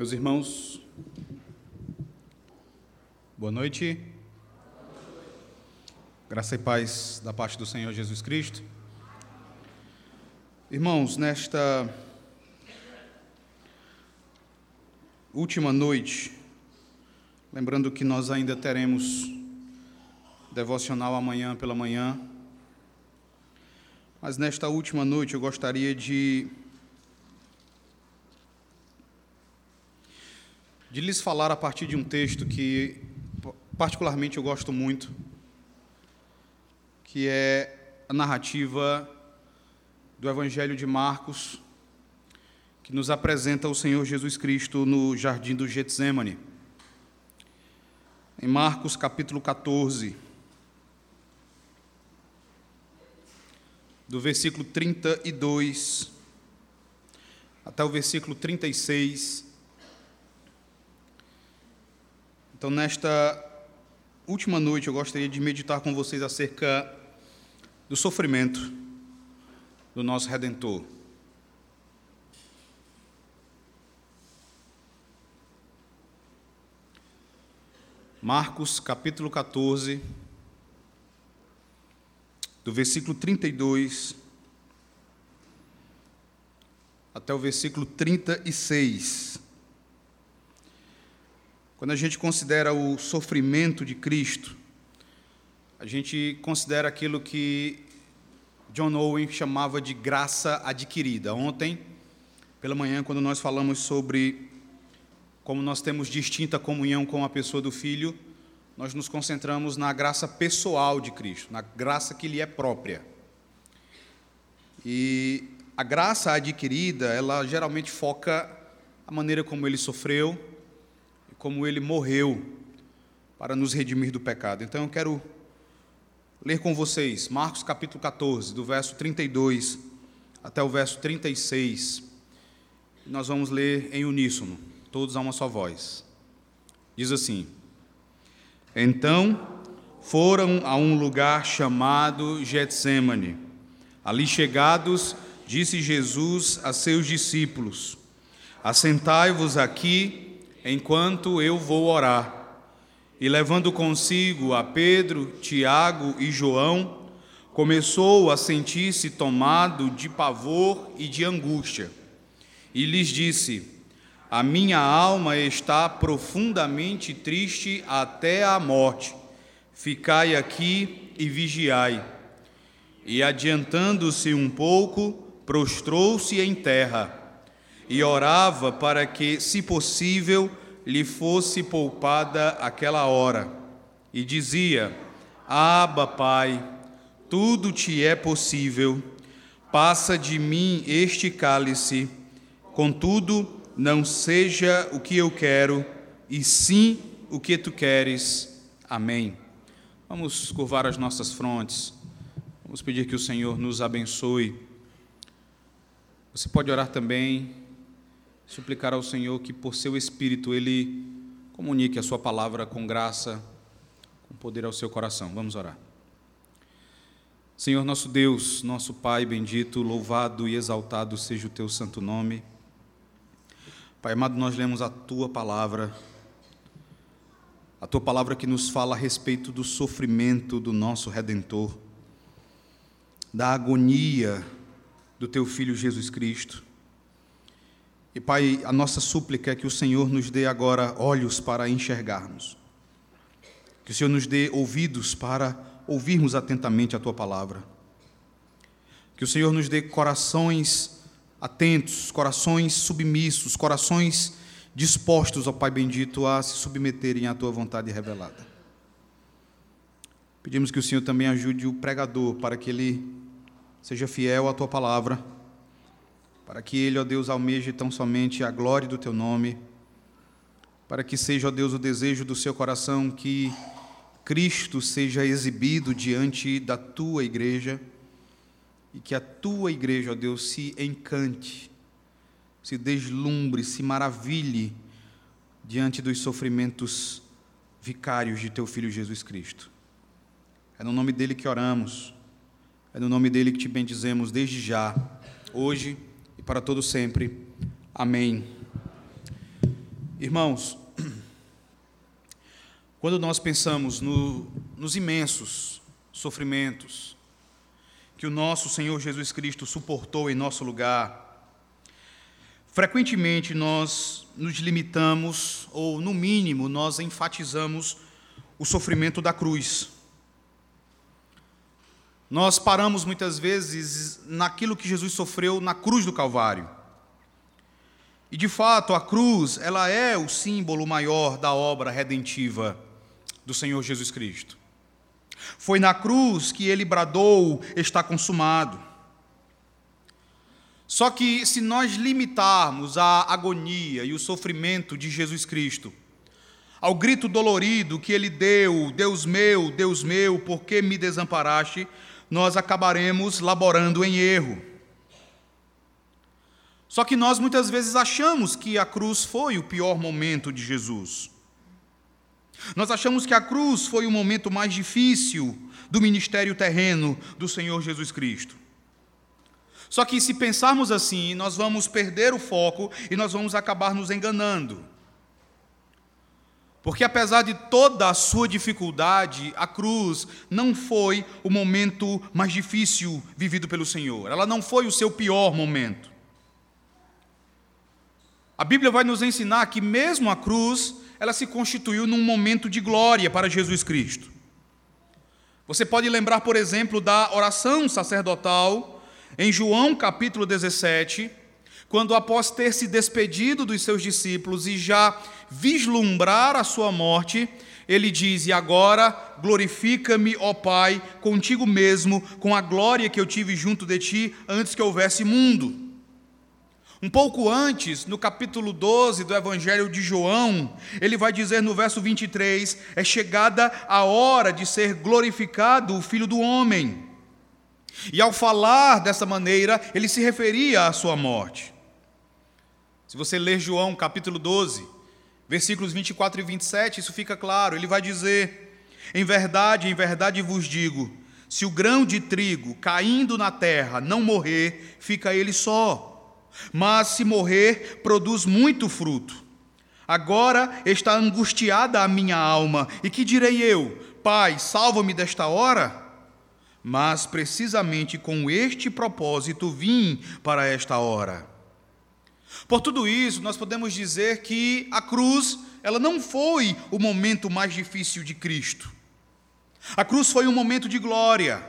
Meus irmãos, boa noite. Graça e paz da parte do Senhor Jesus Cristo. Irmãos, nesta última noite, lembrando que nós ainda teremos devocional amanhã pela manhã, mas nesta última noite eu gostaria de de lhes falar a partir de um texto que, particularmente, eu gosto muito, que é a narrativa do Evangelho de Marcos, que nos apresenta o Senhor Jesus Cristo no jardim do Getsemane. Em Marcos capítulo 14, do versículo 32 até o versículo 36 Então, nesta última noite, eu gostaria de meditar com vocês acerca do sofrimento do nosso Redentor. Marcos capítulo 14, do versículo 32 até o versículo 36. Quando a gente considera o sofrimento de Cristo, a gente considera aquilo que John Owen chamava de graça adquirida. Ontem, pela manhã, quando nós falamos sobre como nós temos distinta comunhão com a pessoa do Filho, nós nos concentramos na graça pessoal de Cristo, na graça que lhe é própria. E a graça adquirida, ela geralmente foca a maneira como ele sofreu, como ele morreu para nos redimir do pecado. Então eu quero ler com vocês Marcos capítulo 14, do verso 32 até o verso 36. Nós vamos ler em uníssono, todos a uma só voz. Diz assim: Então foram a um lugar chamado Getsemane. Ali chegados, disse Jesus a seus discípulos: Assentai-vos aqui enquanto eu vou orar. E levando consigo a Pedro, Tiago e João, começou a sentir-se tomado de pavor e de angústia. E lhes disse: A minha alma está profundamente triste até a morte. Ficai aqui e vigiai. E adiantando-se um pouco, prostrou-se em terra e orava para que, se possível, lhe fosse poupada aquela hora. E dizia: Aba, Pai, tudo te é possível, passa de mim este cálice, contudo, não seja o que eu quero, e sim o que tu queres. Amém. Vamos curvar as nossas frontes, vamos pedir que o Senhor nos abençoe. Você pode orar também suplicar ao Senhor que, por seu Espírito, Ele comunique a Sua palavra com graça, com poder ao seu coração. Vamos orar. Senhor nosso Deus, nosso Pai bendito, louvado e exaltado seja o Teu santo nome. Pai amado, nós lemos a Tua palavra, a Tua palavra que nos fala a respeito do sofrimento do nosso Redentor, da agonia do Teu Filho Jesus Cristo e Pai, a nossa súplica é que o Senhor nos dê agora olhos para enxergarmos. Que o Senhor nos dê ouvidos para ouvirmos atentamente a tua palavra. Que o Senhor nos dê corações atentos, corações submissos, corações dispostos, ó Pai bendito, a se submeterem à tua vontade revelada. Pedimos que o Senhor também ajude o pregador para que ele seja fiel à tua palavra para que ele, ó Deus, almeje tão somente a glória do teu nome, para que seja, ó Deus, o desejo do seu coração que Cristo seja exibido diante da tua igreja. E que a tua igreja, ó Deus, se encante, se deslumbre, se maravilhe diante dos sofrimentos vicários de teu filho Jesus Cristo. É no nome dele que oramos, é no nome dele que te bendizemos desde já, hoje para todo sempre. Amém. Irmãos, quando nós pensamos no, nos imensos sofrimentos que o nosso Senhor Jesus Cristo suportou em nosso lugar, frequentemente nós nos limitamos, ou no mínimo nós enfatizamos o sofrimento da cruz. Nós paramos muitas vezes naquilo que Jesus sofreu na cruz do Calvário. E de fato, a cruz, ela é o símbolo maior da obra redentiva do Senhor Jesus Cristo. Foi na cruz que ele bradou: está consumado. Só que se nós limitarmos a agonia e o sofrimento de Jesus Cristo ao grito dolorido que ele deu: Deus meu, Deus meu, por que me desamparaste? Nós acabaremos laborando em erro. Só que nós muitas vezes achamos que a cruz foi o pior momento de Jesus. Nós achamos que a cruz foi o momento mais difícil do ministério terreno do Senhor Jesus Cristo. Só que se pensarmos assim, nós vamos perder o foco e nós vamos acabar nos enganando. Porque apesar de toda a sua dificuldade, a cruz não foi o momento mais difícil vivido pelo Senhor. Ela não foi o seu pior momento. A Bíblia vai nos ensinar que mesmo a cruz, ela se constituiu num momento de glória para Jesus Cristo. Você pode lembrar, por exemplo, da oração sacerdotal em João capítulo 17, quando após ter se despedido dos seus discípulos e já vislumbrar a sua morte, ele diz: E agora glorifica-me, ó Pai, contigo mesmo, com a glória que eu tive junto de ti antes que houvesse mundo. Um pouco antes, no capítulo 12 do Evangelho de João, ele vai dizer no verso 23: É chegada a hora de ser glorificado o Filho do Homem. E ao falar dessa maneira, ele se referia à sua morte. Se você ler João capítulo 12, versículos 24 e 27, isso fica claro. Ele vai dizer: Em verdade, em verdade vos digo, se o grão de trigo caindo na terra não morrer, fica ele só mas se morrer, produz muito fruto. Agora está angustiada a minha alma, e que direi eu? Pai, salva-me desta hora? Mas precisamente com este propósito vim para esta hora. Por tudo isso, nós podemos dizer que a cruz, ela não foi o momento mais difícil de Cristo. A cruz foi um momento de glória.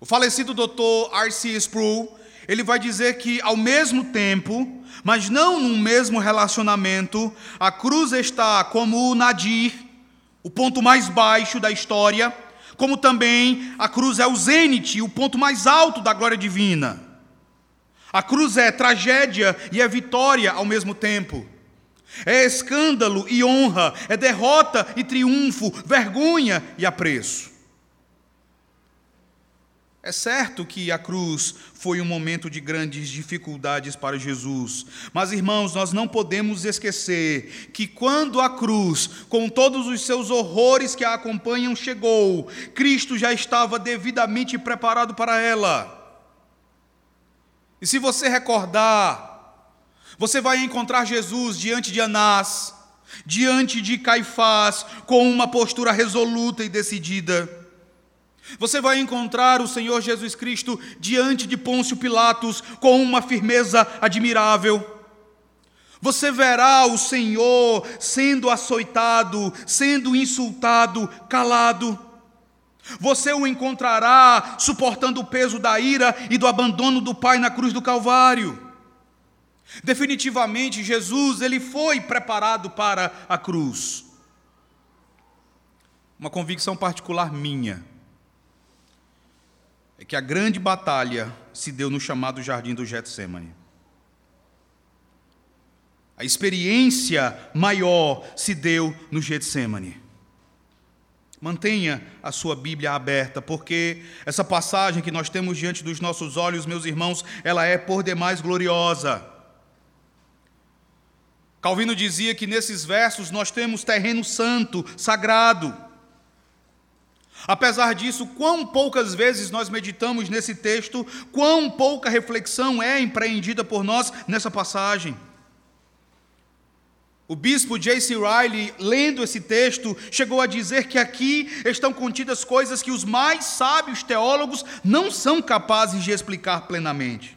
O falecido doutor R.C. Sproul, ele vai dizer que ao mesmo tempo, mas não no mesmo relacionamento, a cruz está como o nadir, o ponto mais baixo da história, como também a cruz é o zênite, o ponto mais alto da glória divina. A cruz é tragédia e é vitória ao mesmo tempo. É escândalo e honra, é derrota e triunfo, vergonha e apreço. É certo que a cruz foi um momento de grandes dificuldades para Jesus, mas irmãos, nós não podemos esquecer que quando a cruz, com todos os seus horrores que a acompanham, chegou, Cristo já estava devidamente preparado para ela. E se você recordar, você vai encontrar Jesus diante de Anás, diante de Caifás, com uma postura resoluta e decidida. Você vai encontrar o Senhor Jesus Cristo diante de Pôncio Pilatos com uma firmeza admirável. Você verá o Senhor sendo açoitado, sendo insultado, calado. Você o encontrará suportando o peso da ira e do abandono do Pai na cruz do Calvário. Definitivamente, Jesus ele foi preparado para a cruz. Uma convicção particular minha é que a grande batalha se deu no chamado jardim do Getsemane. A experiência maior se deu no Getsemane. Mantenha a sua Bíblia aberta, porque essa passagem que nós temos diante dos nossos olhos, meus irmãos, ela é por demais gloriosa. Calvino dizia que nesses versos nós temos terreno santo, sagrado. Apesar disso, quão poucas vezes nós meditamos nesse texto, quão pouca reflexão é empreendida por nós nessa passagem. O bispo J.C. Riley, lendo esse texto, chegou a dizer que aqui estão contidas coisas que os mais sábios teólogos não são capazes de explicar plenamente.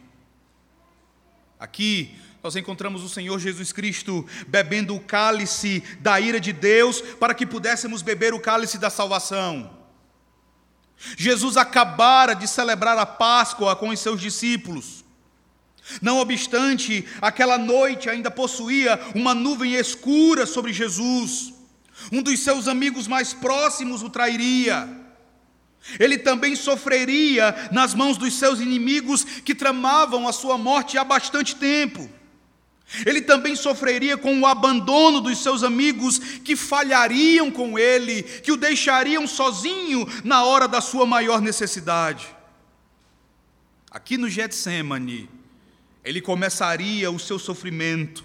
Aqui nós encontramos o Senhor Jesus Cristo bebendo o cálice da ira de Deus para que pudéssemos beber o cálice da salvação. Jesus acabara de celebrar a Páscoa com os seus discípulos. Não obstante, aquela noite ainda possuía uma nuvem escura sobre Jesus. Um dos seus amigos mais próximos o trairia. Ele também sofreria nas mãos dos seus inimigos que tramavam a sua morte há bastante tempo. Ele também sofreria com o abandono dos seus amigos que falhariam com ele, que o deixariam sozinho na hora da sua maior necessidade. Aqui no Getsemane, ele começaria o seu sofrimento.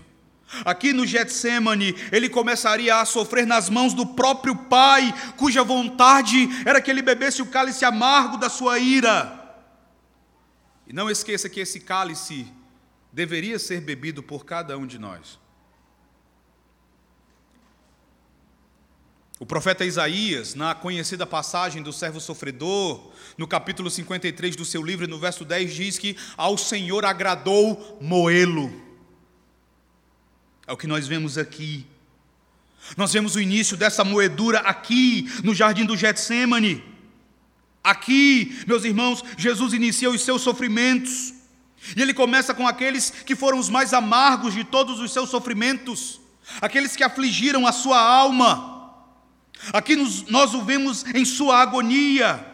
Aqui no Getsemane, ele começaria a sofrer nas mãos do próprio Pai, cuja vontade era que ele bebesse o cálice amargo da sua ira. E não esqueça que esse cálice deveria ser bebido por cada um de nós. O profeta Isaías, na conhecida passagem do servo sofredor, no capítulo 53 do seu livro, no verso 10, diz que ao Senhor agradou moê-lo. É o que nós vemos aqui. Nós vemos o início dessa moedura aqui, no jardim do Getsemane. Aqui, meus irmãos, Jesus inicia os seus sofrimentos. E ele começa com aqueles que foram os mais amargos de todos os seus sofrimentos, aqueles que afligiram a sua alma. Aqui nos, nós o vemos em sua agonia.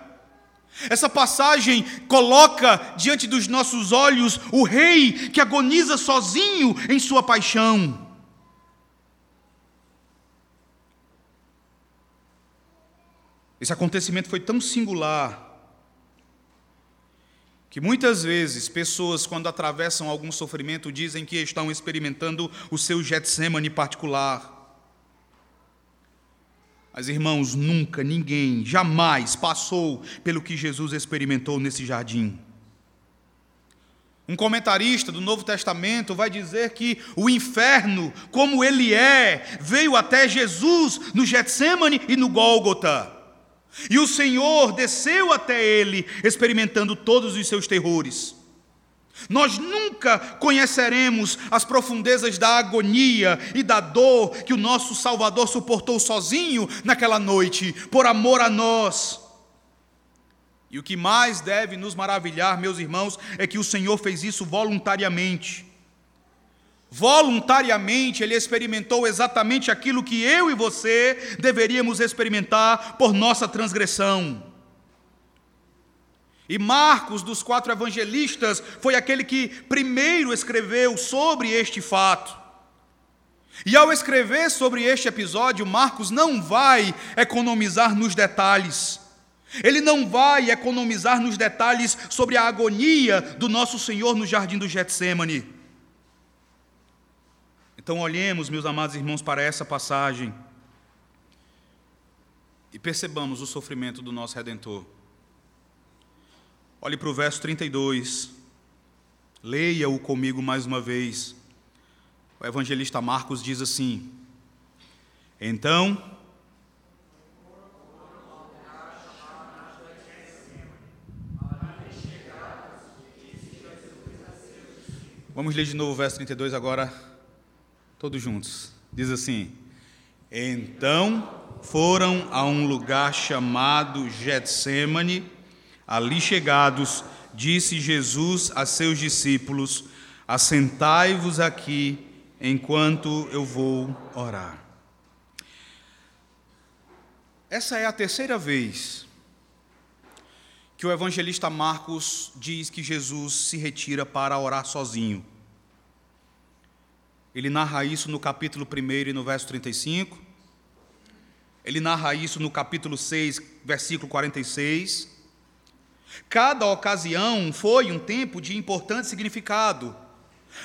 Essa passagem coloca diante dos nossos olhos o rei que agoniza sozinho em sua paixão. Esse acontecimento foi tão singular que muitas vezes pessoas, quando atravessam algum sofrimento, dizem que estão experimentando o seu Getsemane particular. Mas, irmãos, nunca ninguém, jamais passou pelo que Jesus experimentou nesse jardim. Um comentarista do Novo Testamento vai dizer que o inferno, como ele é, veio até Jesus no Getsemane e no Gólgota. E o Senhor desceu até ele, experimentando todos os seus terrores. Nós nunca conheceremos as profundezas da agonia e da dor que o nosso Salvador suportou sozinho naquela noite, por amor a nós. E o que mais deve nos maravilhar, meus irmãos, é que o Senhor fez isso voluntariamente. Voluntariamente ele experimentou exatamente aquilo que eu e você deveríamos experimentar por nossa transgressão. E Marcos, dos quatro evangelistas, foi aquele que primeiro escreveu sobre este fato. E ao escrever sobre este episódio, Marcos não vai economizar nos detalhes. Ele não vai economizar nos detalhes sobre a agonia do nosso Senhor no jardim do Getsemane. Então, olhemos, meus amados irmãos, para essa passagem e percebamos o sofrimento do nosso Redentor. Olhe para o verso 32. Leia-o comigo mais uma vez. O evangelista Marcos diz assim: Então. Vamos ler de novo o verso 32 agora, todos juntos. Diz assim: Então foram a um lugar chamado Getsemane Ali chegados, disse Jesus a seus discípulos: Assentai-vos aqui enquanto eu vou orar. Essa é a terceira vez que o evangelista Marcos diz que Jesus se retira para orar sozinho. Ele narra isso no capítulo 1 e no verso 35. Ele narra isso no capítulo 6, versículo 46. Cada ocasião foi um tempo de importante significado,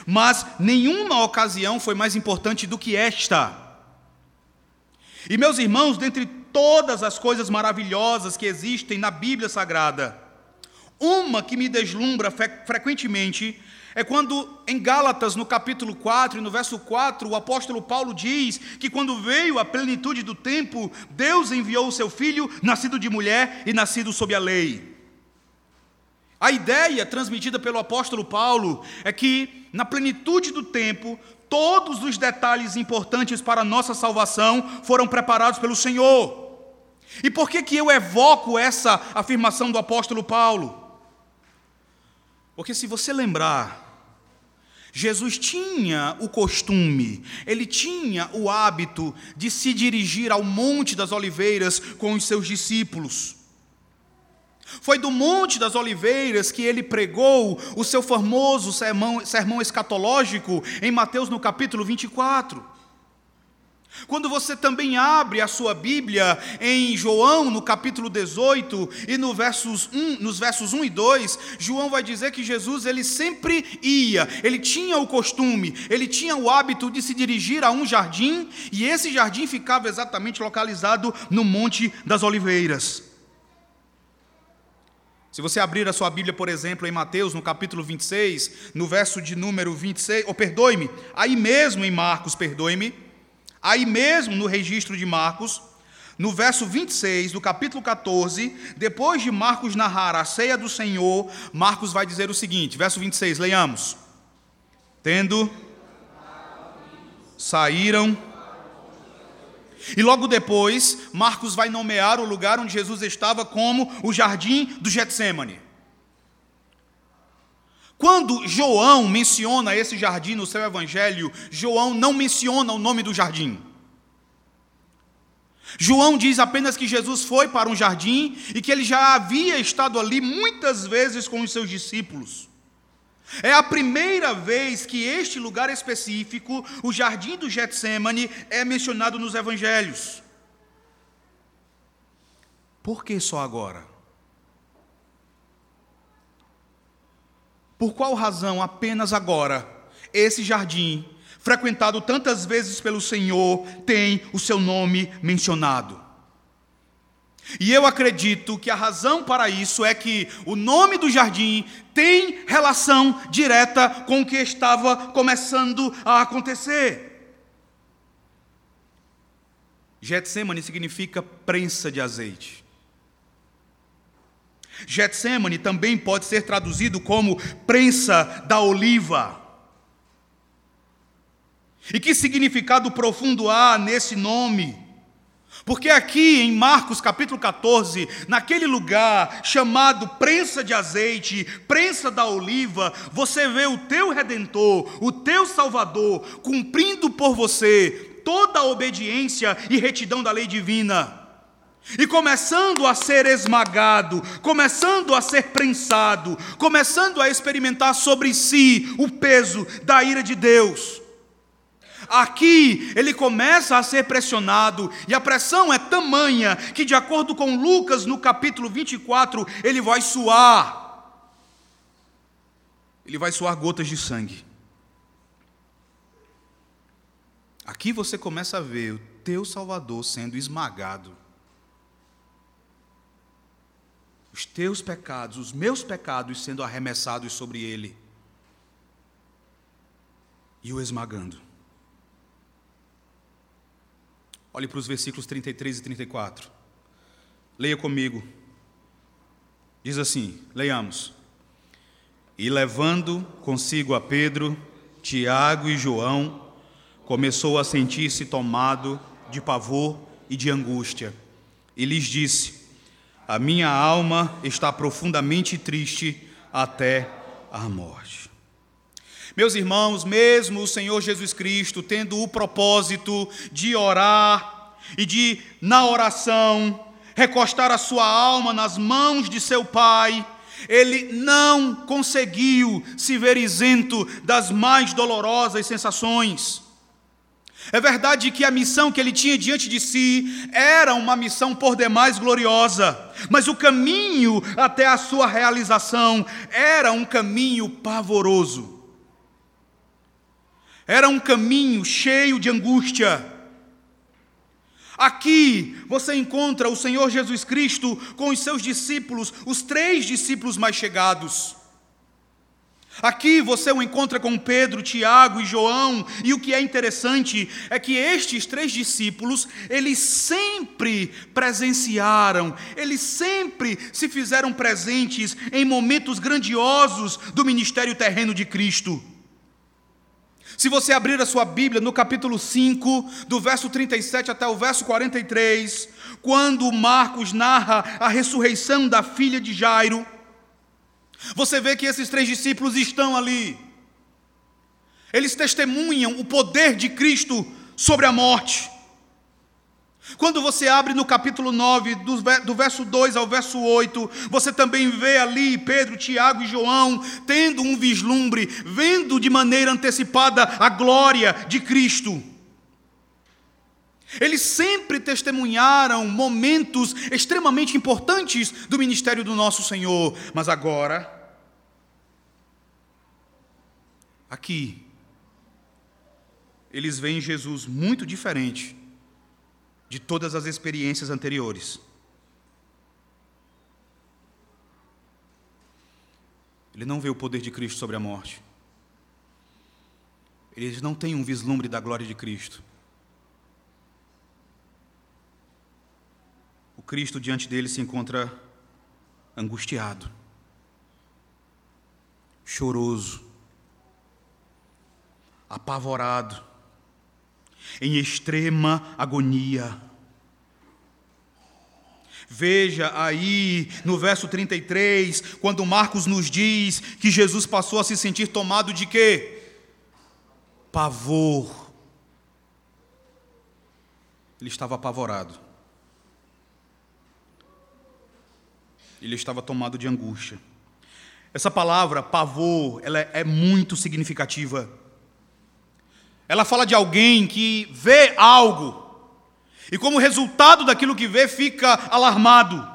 mas nenhuma ocasião foi mais importante do que esta. E meus irmãos, dentre todas as coisas maravilhosas que existem na Bíblia Sagrada, uma que me deslumbra frequentemente É quando em Gálatas, no capítulo 4 e no verso 4, o apóstolo Paulo diz que quando veio a plenitude do tempo, Deus enviou o seu filho, nascido de mulher e nascido sob a lei. A ideia transmitida pelo apóstolo Paulo é que, na plenitude do tempo, todos os detalhes importantes para a nossa salvação foram preparados pelo Senhor. E por que, que eu evoco essa afirmação do apóstolo Paulo? Porque se você lembrar, Jesus tinha o costume, ele tinha o hábito de se dirigir ao Monte das Oliveiras com os seus discípulos. Foi do Monte das Oliveiras que ele pregou o seu famoso sermão, sermão escatológico em Mateus no capítulo 24. Quando você também abre a sua Bíblia em João, no capítulo 18, e no versos 1, nos versos 1 e 2, João vai dizer que Jesus ele sempre ia, ele tinha o costume, ele tinha o hábito de se dirigir a um jardim, e esse jardim ficava exatamente localizado no Monte das Oliveiras. Se você abrir a sua Bíblia, por exemplo, em Mateus, no capítulo 26, no verso de número 26, ou oh, perdoe-me, aí mesmo em Marcos, perdoe-me, Aí mesmo no registro de Marcos, no verso 26 do capítulo 14, depois de Marcos narrar a ceia do Senhor, Marcos vai dizer o seguinte, verso 26, leiamos. Tendo saíram e logo depois, Marcos vai nomear o lugar onde Jesus estava como o jardim do Getsemane. Quando João menciona esse jardim no seu evangelho, João não menciona o nome do jardim. João diz apenas que Jesus foi para um jardim e que ele já havia estado ali muitas vezes com os seus discípulos. É a primeira vez que este lugar específico, o jardim do Getsemane, é mencionado nos evangelhos. Por que só agora? Por qual razão apenas agora esse jardim, frequentado tantas vezes pelo Senhor, tem o seu nome mencionado? E eu acredito que a razão para isso é que o nome do jardim tem relação direta com o que estava começando a acontecer. Getsemane significa prensa de azeite. Getsemane também pode ser traduzido como prensa da oliva. E que significado profundo há nesse nome? Porque aqui em Marcos capítulo 14, naquele lugar chamado prensa de azeite, prensa da oliva, você vê o teu redentor, o teu salvador, cumprindo por você toda a obediência e retidão da lei divina e começando a ser esmagado, começando a ser prensado, começando a experimentar sobre si o peso da ira de Deus. Aqui ele começa a ser pressionado, e a pressão é tamanha que, de acordo com Lucas, no capítulo 24, ele vai suar. Ele vai suar gotas de sangue. Aqui você começa a ver o teu Salvador sendo esmagado os teus pecados, os meus pecados sendo arremessados sobre ele e o esmagando. Olhe para os versículos 33 e 34. Leia comigo. Diz assim: leiamos. E levando consigo a Pedro, Tiago e João, começou a sentir-se tomado de pavor e de angústia, e lhes disse: a minha alma está profundamente triste até a morte. Meus irmãos, mesmo o Senhor Jesus Cristo tendo o propósito de orar e de, na oração, recostar a sua alma nas mãos de seu Pai, ele não conseguiu se ver isento das mais dolorosas sensações. É verdade que a missão que ele tinha diante de si era uma missão por demais gloriosa, mas o caminho até a sua realização era um caminho pavoroso. Era um caminho cheio de angústia. Aqui você encontra o Senhor Jesus Cristo com os seus discípulos, os três discípulos mais chegados. Aqui você o encontra com Pedro, Tiago e João, e o que é interessante é que estes três discípulos, eles sempre presenciaram, eles sempre se fizeram presentes em momentos grandiosos do ministério terreno de Cristo. Se você abrir a sua Bíblia no capítulo 5, do verso 37 até o verso 43, quando Marcos narra a ressurreição da filha de Jairo, você vê que esses três discípulos estão ali. Eles testemunham o poder de Cristo sobre a morte. Quando você abre no capítulo 9, do verso 2 ao verso 8, você também vê ali Pedro, Tiago e João tendo um vislumbre, vendo de maneira antecipada a glória de Cristo. Eles sempre testemunharam momentos extremamente importantes do ministério do nosso Senhor, mas agora, aqui, eles veem Jesus muito diferente de todas as experiências anteriores. Ele não vê o poder de Cristo sobre a morte. Eles não têm um vislumbre da glória de Cristo. O Cristo diante deles se encontra angustiado, choroso, apavorado, em extrema agonia. Veja aí no verso 33, quando Marcos nos diz que Jesus passou a se sentir tomado de quê? Pavor. Ele estava apavorado. Ele estava tomado de angústia. Essa palavra, pavor, ela é muito significativa. Ela fala de alguém que vê algo e, como resultado daquilo que vê, fica alarmado.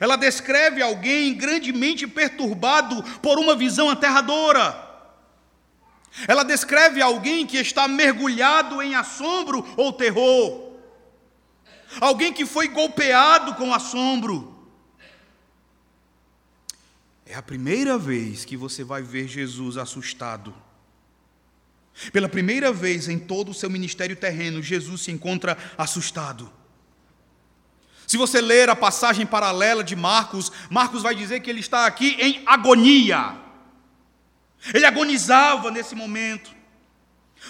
Ela descreve alguém grandemente perturbado por uma visão aterradora. Ela descreve alguém que está mergulhado em assombro ou terror. Alguém que foi golpeado com assombro. É a primeira vez que você vai ver Jesus assustado. Pela primeira vez em todo o seu ministério terreno, Jesus se encontra assustado. Se você ler a passagem paralela de Marcos, Marcos vai dizer que ele está aqui em agonia. Ele agonizava nesse momento.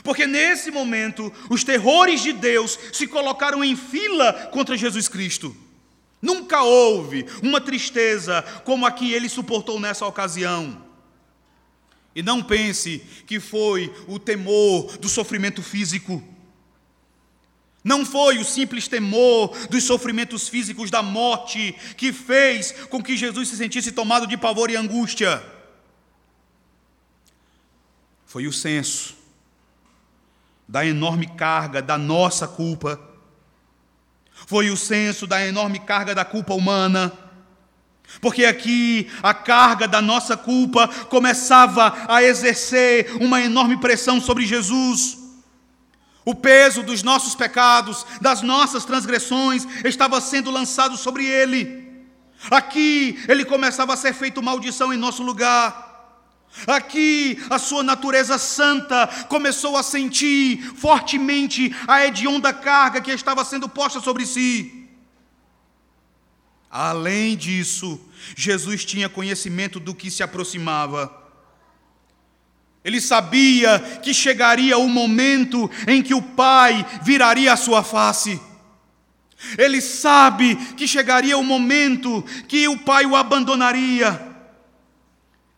Porque nesse momento, os terrores de Deus se colocaram em fila contra Jesus Cristo. Nunca houve uma tristeza como a que ele suportou nessa ocasião. E não pense que foi o temor do sofrimento físico. Não foi o simples temor dos sofrimentos físicos da morte que fez com que Jesus se sentisse tomado de pavor e angústia. Foi o senso da enorme carga da nossa culpa. Foi o senso da enorme carga da culpa humana porque aqui a carga da nossa culpa começava a exercer uma enorme pressão sobre Jesus. O peso dos nossos pecados, das nossas transgressões, estava sendo lançado sobre ele. Aqui ele começava a ser feito maldição em nosso lugar. Aqui a sua natureza santa começou a sentir fortemente a hedionda carga que estava sendo posta sobre si. Além disso, Jesus tinha conhecimento do que se aproximava. Ele sabia que chegaria o momento em que o Pai viraria a sua face. Ele sabe que chegaria o momento que o Pai o abandonaria.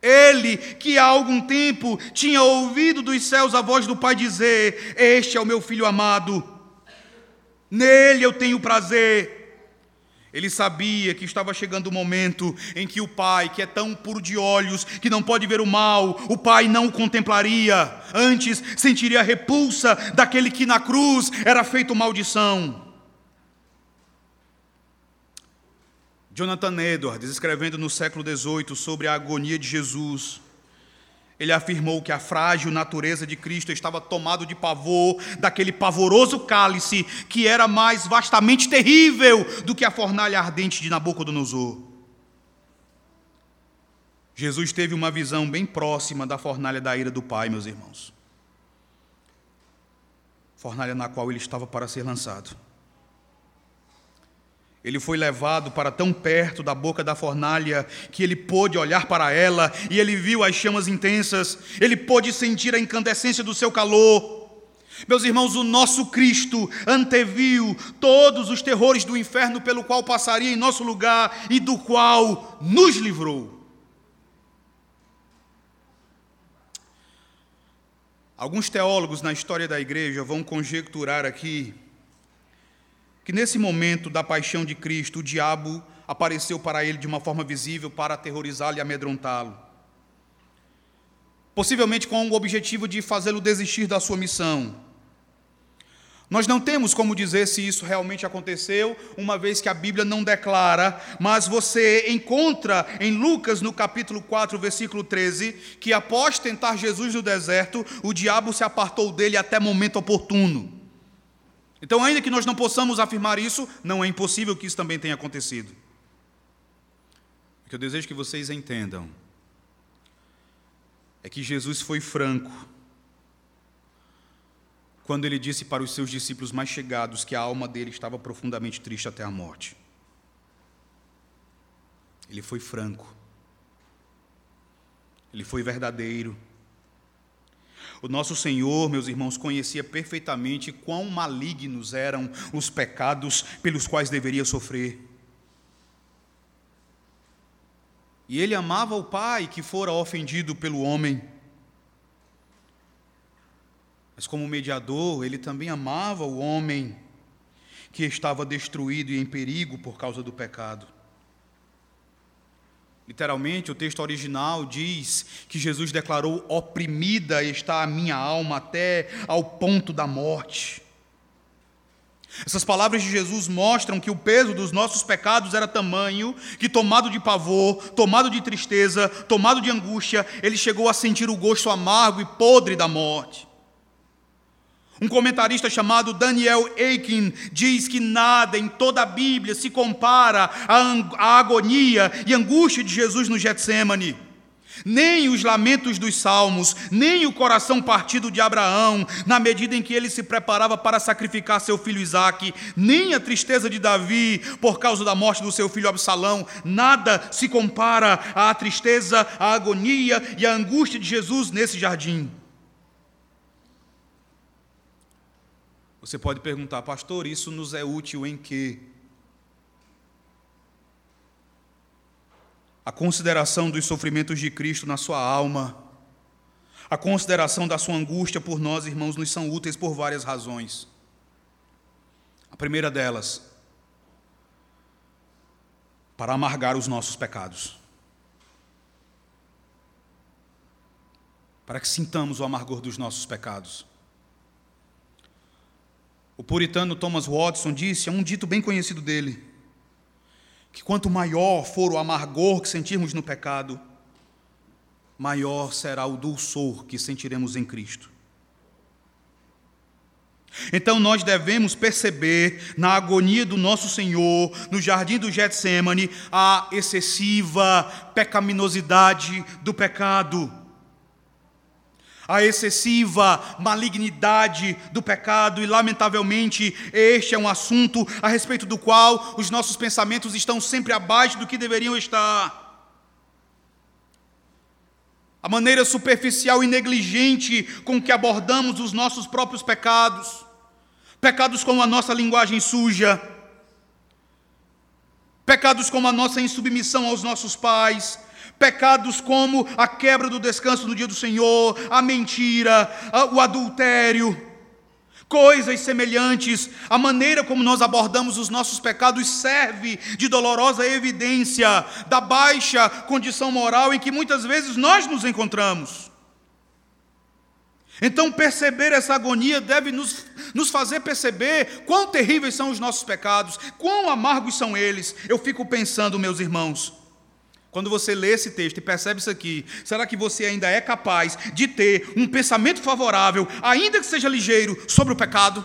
Ele, que há algum tempo tinha ouvido dos céus a voz do Pai dizer: Este é o meu filho amado, nele eu tenho prazer. Ele sabia que estava chegando o momento em que o pai, que é tão puro de olhos, que não pode ver o mal, o pai não o contemplaria, antes sentiria a repulsa daquele que na cruz era feito maldição. Jonathan Edwards, escrevendo no século XVIII sobre a agonia de Jesus, ele afirmou que a frágil natureza de Cristo estava tomado de pavor daquele pavoroso cálice que era mais vastamente terrível do que a fornalha ardente de Nabucodonosor. Jesus teve uma visão bem próxima da fornalha da ira do Pai, meus irmãos. Fornalha na qual ele estava para ser lançado. Ele foi levado para tão perto da boca da fornalha que ele pôde olhar para ela e ele viu as chamas intensas, ele pôde sentir a incandescência do seu calor. Meus irmãos, o nosso Cristo anteviu todos os terrores do inferno pelo qual passaria em nosso lugar e do qual nos livrou. Alguns teólogos na história da igreja vão conjecturar aqui que nesse momento da paixão de Cristo, o diabo apareceu para ele de uma forma visível para aterrorizá-lo e amedrontá-lo. Possivelmente com o objetivo de fazê-lo desistir da sua missão. Nós não temos como dizer se isso realmente aconteceu, uma vez que a Bíblia não declara, mas você encontra em Lucas, no capítulo 4, versículo 13, que após tentar Jesus no deserto, o diabo se apartou dele até momento oportuno. Então, ainda que nós não possamos afirmar isso, não é impossível que isso também tenha acontecido. O que eu desejo que vocês entendam é que Jesus foi franco quando ele disse para os seus discípulos mais chegados que a alma dele estava profundamente triste até a morte. Ele foi franco. Ele foi verdadeiro. O nosso Senhor, meus irmãos, conhecia perfeitamente quão malignos eram os pecados pelos quais deveria sofrer. E ele amava o Pai que fora ofendido pelo homem. Mas, como mediador, ele também amava o homem que estava destruído e em perigo por causa do pecado. Literalmente, o texto original diz que Jesus declarou: oprimida está a minha alma até ao ponto da morte. Essas palavras de Jesus mostram que o peso dos nossos pecados era tamanho que, tomado de pavor, tomado de tristeza, tomado de angústia, ele chegou a sentir o gosto amargo e podre da morte. Um comentarista chamado Daniel Aiken diz que nada em toda a Bíblia se compara à agonia e angústia de Jesus no Getsemane. Nem os lamentos dos salmos, nem o coração partido de Abraão, na medida em que ele se preparava para sacrificar seu filho Isaque, nem a tristeza de Davi por causa da morte do seu filho Absalão, nada se compara à tristeza, à agonia e à angústia de Jesus nesse jardim. Você pode perguntar, pastor, isso nos é útil em quê? A consideração dos sofrimentos de Cristo na sua alma, a consideração da sua angústia por nós, irmãos, nos são úteis por várias razões. A primeira delas, para amargar os nossos pecados. Para que sintamos o amargor dos nossos pecados. O puritano Thomas Watson disse, é um dito bem conhecido dele, que quanto maior for o amargor que sentirmos no pecado, maior será o dulçor que sentiremos em Cristo. Então nós devemos perceber na agonia do nosso Senhor, no jardim do Getsemane, a excessiva pecaminosidade do pecado a excessiva malignidade do pecado, e lamentavelmente este é um assunto a respeito do qual os nossos pensamentos estão sempre abaixo do que deveriam estar. A maneira superficial e negligente com que abordamos os nossos próprios pecados, pecados como a nossa linguagem suja, pecados como a nossa insubmissão aos nossos pais, Pecados como a quebra do descanso no dia do Senhor, a mentira, o adultério, coisas semelhantes, a maneira como nós abordamos os nossos pecados serve de dolorosa evidência da baixa condição moral em que muitas vezes nós nos encontramos. Então, perceber essa agonia deve nos, nos fazer perceber quão terríveis são os nossos pecados, quão amargos são eles. Eu fico pensando, meus irmãos, quando você lê esse texto e percebe isso aqui, será que você ainda é capaz de ter um pensamento favorável, ainda que seja ligeiro, sobre o pecado?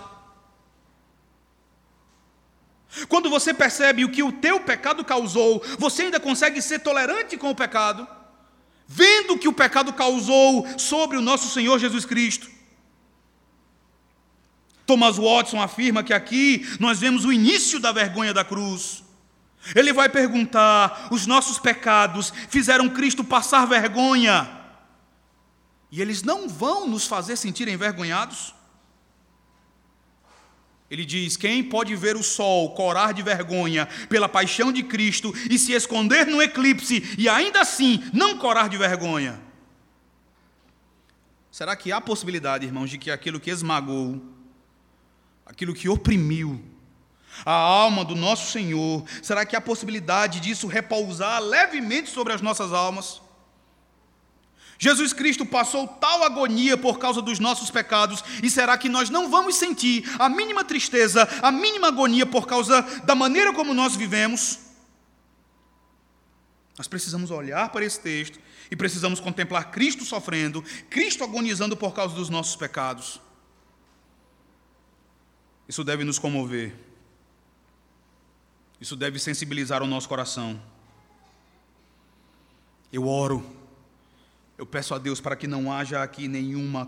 Quando você percebe o que o teu pecado causou, você ainda consegue ser tolerante com o pecado? vendo que o pecado causou sobre o nosso Senhor Jesus Cristo. Thomas Watson afirma que aqui nós vemos o início da vergonha da cruz. Ele vai perguntar: os nossos pecados fizeram Cristo passar vergonha, e eles não vão nos fazer sentir envergonhados? Ele diz: Quem pode ver o sol corar de vergonha pela paixão de Cristo e se esconder no eclipse e ainda assim não corar de vergonha? Será que há possibilidade, irmãos, de que aquilo que esmagou, aquilo que oprimiu a alma do nosso Senhor, será que há possibilidade disso repousar levemente sobre as nossas almas? Jesus Cristo passou tal agonia por causa dos nossos pecados, e será que nós não vamos sentir a mínima tristeza, a mínima agonia por causa da maneira como nós vivemos? Nós precisamos olhar para esse texto e precisamos contemplar Cristo sofrendo, Cristo agonizando por causa dos nossos pecados. Isso deve nos comover, isso deve sensibilizar o nosso coração. Eu oro eu peço a Deus para que não haja aqui nenhuma,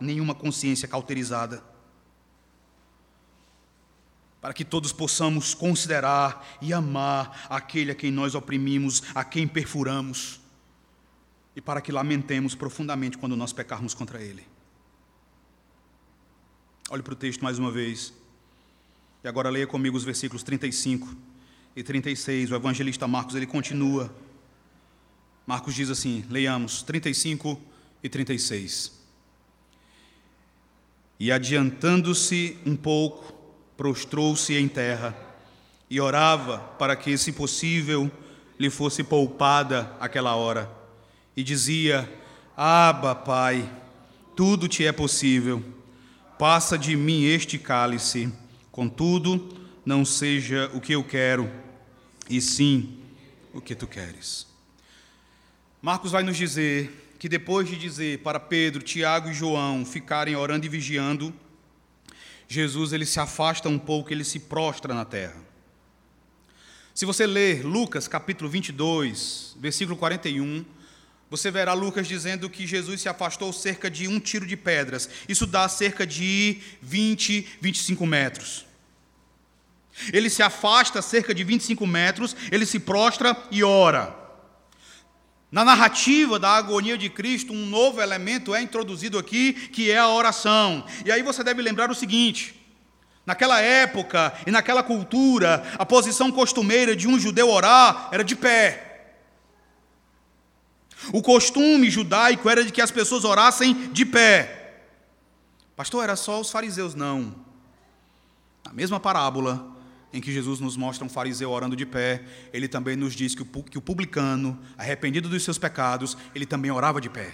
nenhuma consciência cauterizada. Para que todos possamos considerar e amar aquele a quem nós oprimimos, a quem perfuramos. E para que lamentemos profundamente quando nós pecarmos contra ele. Olhe para o texto mais uma vez. E agora leia comigo os versículos 35 e 36. O evangelista Marcos ele continua Marcos diz assim, leiamos 35 e 36. E adiantando-se um pouco, prostrou-se em terra e orava para que, se possível, lhe fosse poupada aquela hora. E dizia: Aba, Pai, tudo te é possível. Passa de mim este cálice. Contudo, não seja o que eu quero, e sim o que tu queres. Marcos vai nos dizer que depois de dizer para Pedro, Tiago e João ficarem orando e vigiando, Jesus ele se afasta um pouco, ele se prostra na terra. Se você ler Lucas capítulo 22, versículo 41, você verá Lucas dizendo que Jesus se afastou cerca de um tiro de pedras. Isso dá cerca de 20, 25 metros. Ele se afasta cerca de 25 metros, ele se prostra e ora. Na narrativa da agonia de Cristo, um novo elemento é introduzido aqui, que é a oração. E aí você deve lembrar o seguinte: naquela época e naquela cultura, a posição costumeira de um judeu orar era de pé. O costume judaico era de que as pessoas orassem de pé. Pastor, era só os fariseus? Não. Na mesma parábola, em que Jesus nos mostra um fariseu orando de pé, ele também nos diz que o, publicano, arrependido dos seus pecados, ele também orava de pé.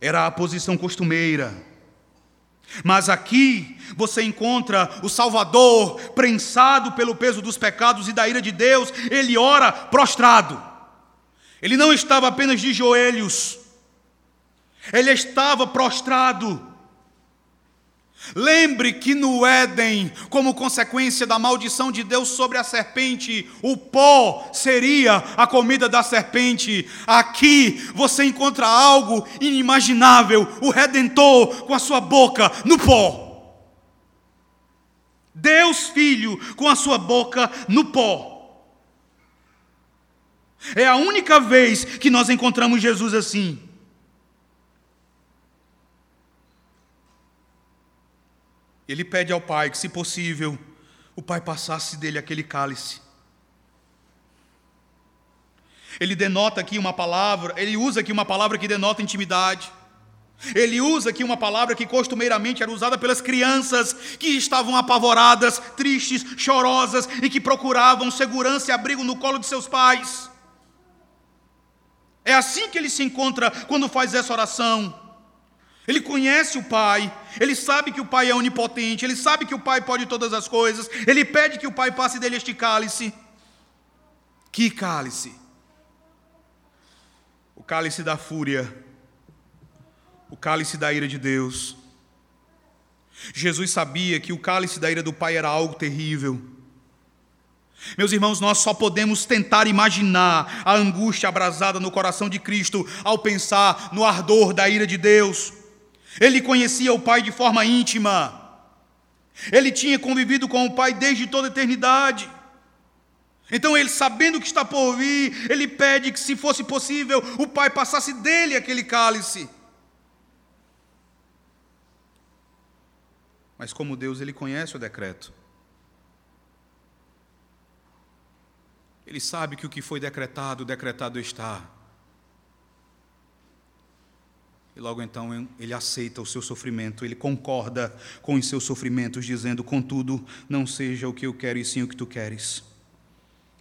Era a posição costumeira. Mas aqui você encontra o Salvador prensado pelo peso dos pecados e da ira de Deus, ele ora prostrado. Ele não estava apenas de joelhos, ele estava prostrado. Lembre que no Éden, como consequência da maldição de Deus sobre a serpente, o pó seria a comida da serpente. Aqui você encontra algo inimaginável: o redentor com a sua boca no pó. Deus Filho com a sua boca no pó. É a única vez que nós encontramos Jesus assim. Ele pede ao pai que, se possível, o pai passasse dele aquele cálice. Ele denota aqui uma palavra, ele usa aqui uma palavra que denota intimidade. Ele usa aqui uma palavra que costumeiramente era usada pelas crianças que estavam apavoradas, tristes, chorosas e que procuravam segurança e abrigo no colo de seus pais. É assim que ele se encontra quando faz essa oração. Ele conhece o Pai, ele sabe que o Pai é onipotente, ele sabe que o Pai pode todas as coisas, ele pede que o Pai passe dele este cálice. Que cálice? O cálice da fúria, o cálice da ira de Deus. Jesus sabia que o cálice da ira do Pai era algo terrível. Meus irmãos, nós só podemos tentar imaginar a angústia abrasada no coração de Cristo ao pensar no ardor da ira de Deus. Ele conhecia o Pai de forma íntima. Ele tinha convivido com o Pai desde toda a eternidade. Então, ele, sabendo que está por vir, ele pede que, se fosse possível, o Pai passasse dele aquele cálice. Mas, como Deus, ele conhece o decreto. Ele sabe que o que foi decretado, decretado está. E logo então ele aceita o seu sofrimento, ele concorda com os seus sofrimentos, dizendo: Contudo, não seja o que eu quero, e sim o que tu queres.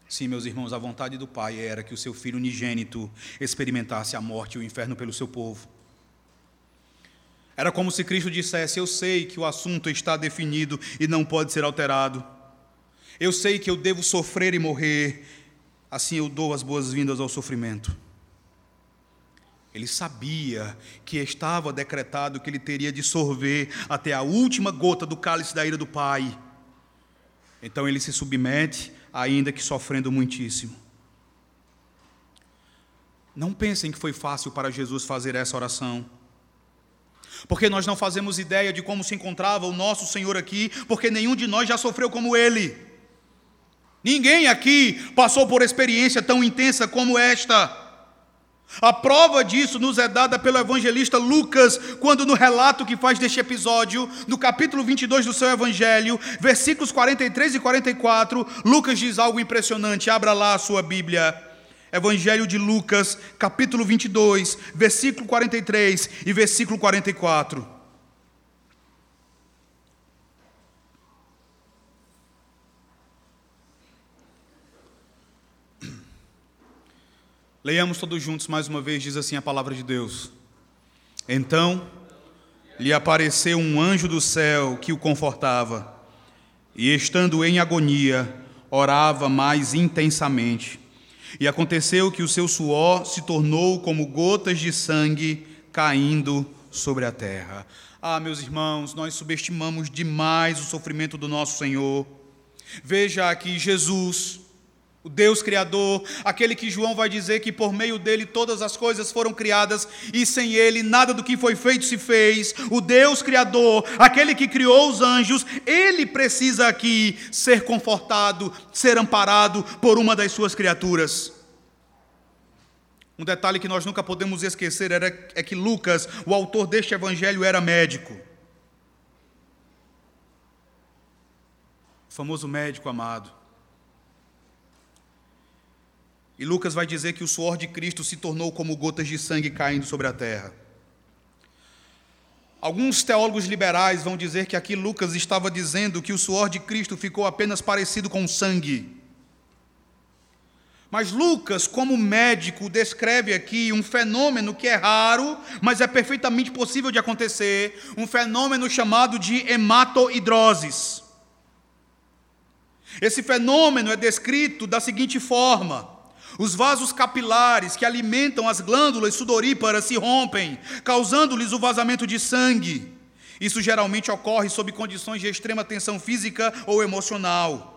Sim, meus irmãos, a vontade do Pai era que o seu filho unigênito experimentasse a morte e o inferno pelo seu povo. Era como se Cristo dissesse: Eu sei que o assunto está definido e não pode ser alterado. Eu sei que eu devo sofrer e morrer, assim eu dou as boas-vindas ao sofrimento. Ele sabia que estava decretado que ele teria de sorver até a última gota do cálice da ira do Pai. Então ele se submete, ainda que sofrendo muitíssimo. Não pensem que foi fácil para Jesus fazer essa oração. Porque nós não fazemos ideia de como se encontrava o nosso Senhor aqui, porque nenhum de nós já sofreu como ele. Ninguém aqui passou por experiência tão intensa como esta. A prova disso nos é dada pelo evangelista Lucas, quando no relato que faz deste episódio, no capítulo 22 do seu evangelho, versículos 43 e 44, Lucas diz algo impressionante. Abra lá a sua Bíblia. Evangelho de Lucas, capítulo 22, versículo 43 e versículo 44. Leiamos todos juntos mais uma vez, diz assim a palavra de Deus. Então lhe apareceu um anjo do céu que o confortava, e estando em agonia, orava mais intensamente. E aconteceu que o seu suor se tornou como gotas de sangue caindo sobre a terra. Ah, meus irmãos, nós subestimamos demais o sofrimento do nosso Senhor. Veja aqui Jesus o Deus Criador, aquele que João vai dizer que por meio dele todas as coisas foram criadas e sem ele nada do que foi feito se fez. O Deus Criador, aquele que criou os anjos, ele precisa aqui ser confortado, ser amparado por uma das suas criaturas. Um detalhe que nós nunca podemos esquecer era, é que Lucas, o autor deste evangelho, era médico. O famoso médico amado. E Lucas vai dizer que o suor de Cristo se tornou como gotas de sangue caindo sobre a terra. Alguns teólogos liberais vão dizer que aqui Lucas estava dizendo que o suor de Cristo ficou apenas parecido com sangue. Mas Lucas, como médico, descreve aqui um fenômeno que é raro, mas é perfeitamente possível de acontecer, um fenômeno chamado de hematoidroses. Esse fenômeno é descrito da seguinte forma: os vasos capilares que alimentam as glândulas sudoríparas se rompem, causando-lhes o vazamento de sangue. Isso geralmente ocorre sob condições de extrema tensão física ou emocional.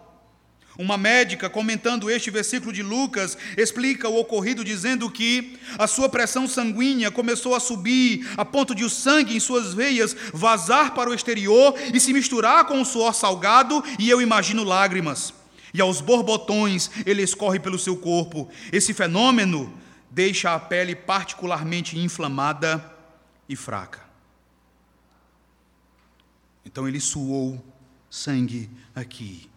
Uma médica, comentando este versículo de Lucas, explica o ocorrido dizendo que a sua pressão sanguínea começou a subir a ponto de o sangue em suas veias vazar para o exterior e se misturar com o suor salgado, e eu imagino lágrimas e aos borbotões ele escorre pelo seu corpo. Esse fenômeno deixa a pele particularmente inflamada e fraca. Então ele suou sangue aqui.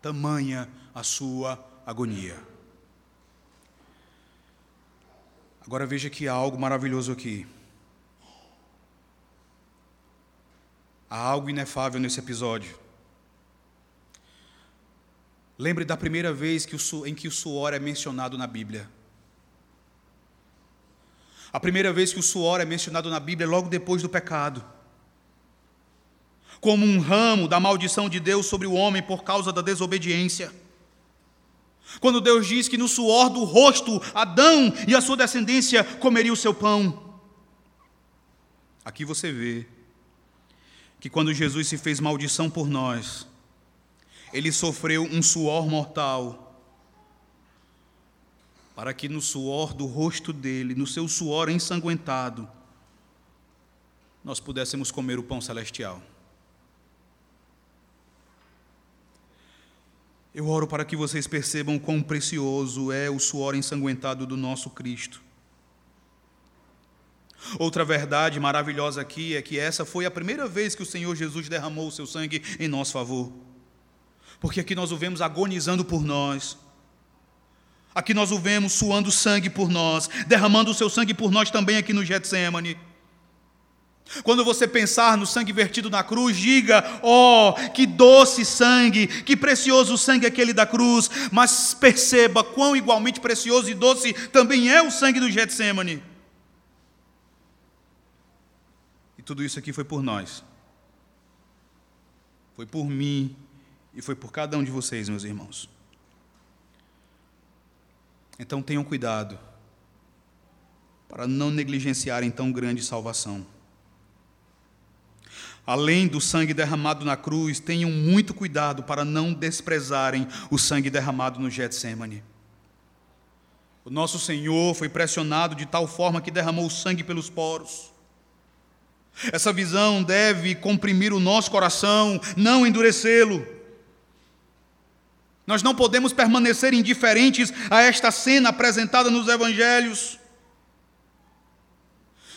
Tamanha a sua agonia. Agora veja que há algo maravilhoso aqui. Há algo inefável nesse episódio. Lembre da primeira vez que o, em que o suor é mencionado na Bíblia. A primeira vez que o suor é mencionado na Bíblia é logo depois do pecado. Como um ramo da maldição de Deus sobre o homem por causa da desobediência. Quando Deus diz que no suor do rosto Adão e a sua descendência comeriam o seu pão. Aqui você vê que quando Jesus se fez maldição por nós, ele sofreu um suor mortal, para que no suor do rosto dele, no seu suor ensanguentado, nós pudéssemos comer o pão celestial. Eu oro para que vocês percebam quão precioso é o suor ensanguentado do nosso Cristo. Outra verdade maravilhosa aqui é que essa foi a primeira vez que o Senhor Jesus derramou o seu sangue em nosso favor. Porque aqui nós o vemos agonizando por nós. Aqui nós o vemos suando sangue por nós, derramando o seu sangue por nós também aqui no Getsemane. Quando você pensar no sangue vertido na cruz, diga: Oh, que doce sangue, que precioso sangue aquele da cruz. Mas perceba quão igualmente precioso e doce também é o sangue do Getsemane. E tudo isso aqui foi por nós. Foi por mim e foi por cada um de vocês, meus irmãos. Então tenham cuidado para não negligenciarem tão grande salvação além do sangue derramado na cruz, tenham muito cuidado para não desprezarem o sangue derramado no Getsemane. O nosso Senhor foi pressionado de tal forma que derramou sangue pelos poros. Essa visão deve comprimir o nosso coração, não endurecê-lo. Nós não podemos permanecer indiferentes a esta cena apresentada nos evangelhos.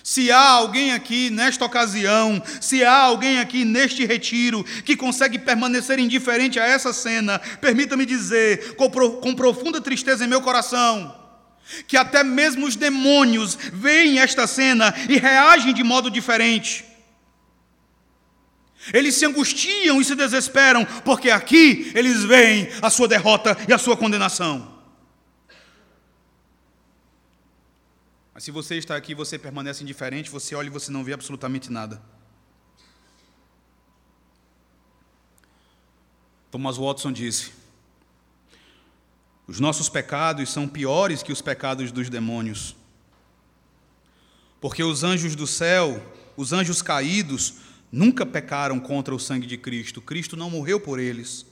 Se há alguém aqui nesta ocasião, se há alguém aqui neste retiro que consegue permanecer indiferente a essa cena, permita-me dizer, com, com profunda tristeza em meu coração, que até mesmo os demônios veem esta cena e reagem de modo diferente. Eles se angustiam e se desesperam, porque aqui eles veem a sua derrota e a sua condenação. Mas se você está aqui e você permanece indiferente, você olha e você não vê absolutamente nada. Thomas Watson disse: Os nossos pecados são piores que os pecados dos demônios. Porque os anjos do céu, os anjos caídos, nunca pecaram contra o sangue de Cristo. Cristo não morreu por eles.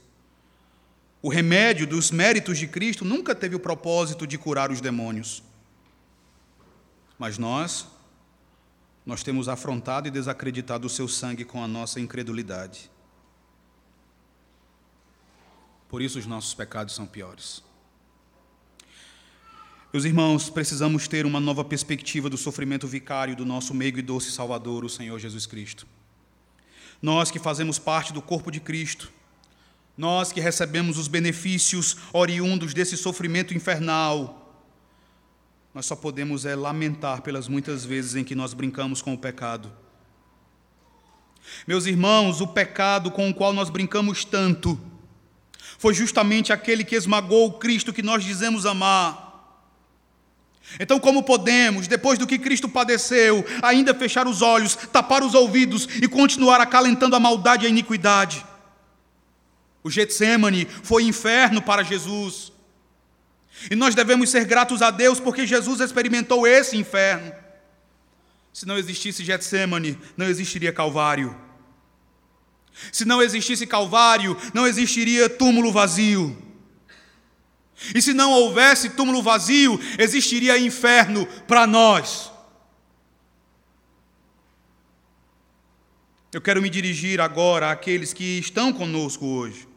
O remédio dos méritos de Cristo nunca teve o propósito de curar os demônios. Mas nós, nós temos afrontado e desacreditado o seu sangue com a nossa incredulidade. Por isso os nossos pecados são piores. Meus irmãos, precisamos ter uma nova perspectiva do sofrimento vicário do nosso meigo e doce Salvador, o Senhor Jesus Cristo. Nós que fazemos parte do corpo de Cristo, nós que recebemos os benefícios oriundos desse sofrimento infernal, nós só podemos é lamentar pelas muitas vezes em que nós brincamos com o pecado. Meus irmãos, o pecado com o qual nós brincamos tanto foi justamente aquele que esmagou o Cristo que nós dizemos amar. Então, como podemos, depois do que Cristo padeceu, ainda fechar os olhos, tapar os ouvidos e continuar acalentando a maldade e a iniquidade? O Getsemane foi inferno para Jesus. E nós devemos ser gratos a Deus porque Jesus experimentou esse inferno. Se não existisse Getsemane, não existiria Calvário. Se não existisse Calvário, não existiria túmulo vazio. E se não houvesse túmulo vazio, existiria inferno para nós. Eu quero me dirigir agora àqueles que estão conosco hoje,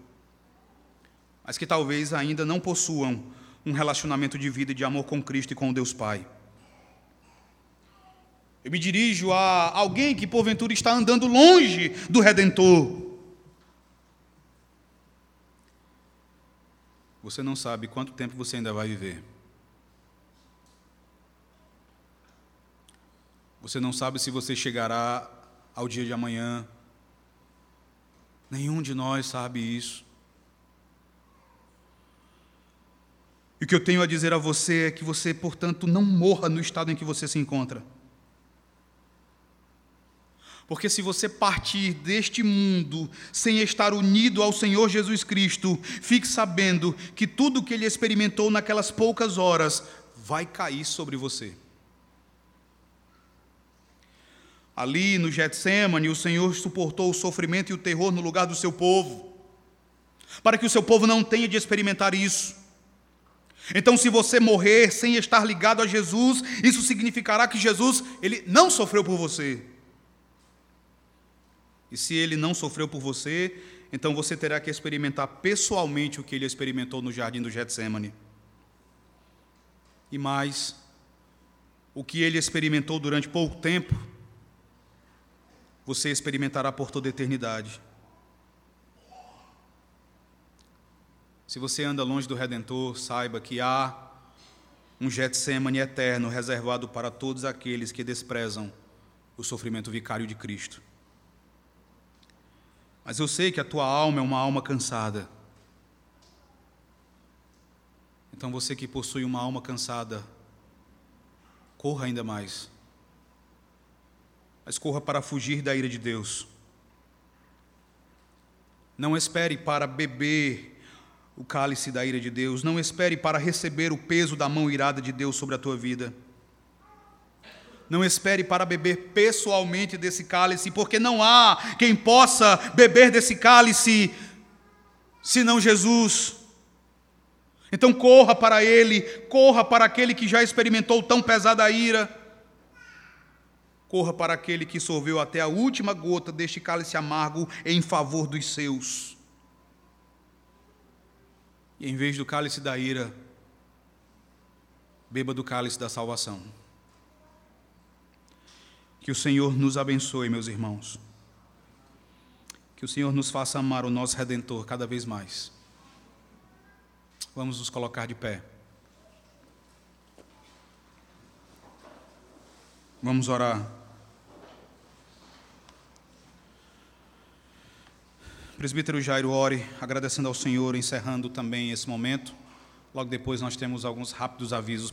mas que talvez ainda não possuam um relacionamento de vida e de amor com Cristo e com Deus Pai. Eu me dirijo a alguém que porventura está andando longe do Redentor. Você não sabe quanto tempo você ainda vai viver. Você não sabe se você chegará ao dia de amanhã. Nenhum de nós sabe isso. E o que eu tenho a dizer a você é que você, portanto, não morra no estado em que você se encontra. Porque se você partir deste mundo sem estar unido ao Senhor Jesus Cristo, fique sabendo que tudo que ele experimentou naquelas poucas horas vai cair sobre você. Ali no Getsemane, o Senhor suportou o sofrimento e o terror no lugar do seu povo. para que o seu povo não tenha de experimentar isso. Então, se você morrer sem estar ligado a Jesus, isso significará que Jesus ele não sofreu por você. E se ele não sofreu por você, então você terá que experimentar pessoalmente o que ele experimentou no jardim do Getsemane. E mais, o que ele experimentou durante pouco tempo, você experimentará por toda a eternidade. Se você anda longe do Redentor, saiba que há um Getsemane eterno reservado para todos aqueles que desprezam o sofrimento vicário de Cristo. Mas eu sei que a tua alma é uma alma cansada. Então você que possui uma alma cansada, corra ainda mais. Mas corra para fugir da ira de Deus. Não espere para beber o cálice da ira de Deus. Não espere para receber o peso da mão irada de Deus sobre a tua vida. Não espere para beber pessoalmente desse cálice, porque não há quem possa beber desse cálice senão Jesus. Então corra para Ele, corra para aquele que já experimentou tão pesada ira. Corra para aquele que sorveu até a última gota deste cálice amargo em favor dos seus. E em vez do cálice da ira, beba do cálice da salvação. Que o Senhor nos abençoe, meus irmãos. Que o Senhor nos faça amar o nosso Redentor cada vez mais. Vamos nos colocar de pé. Vamos orar. Presbítero Jairo, ore, agradecendo ao Senhor, encerrando também esse momento. Logo depois nós temos alguns rápidos avisos.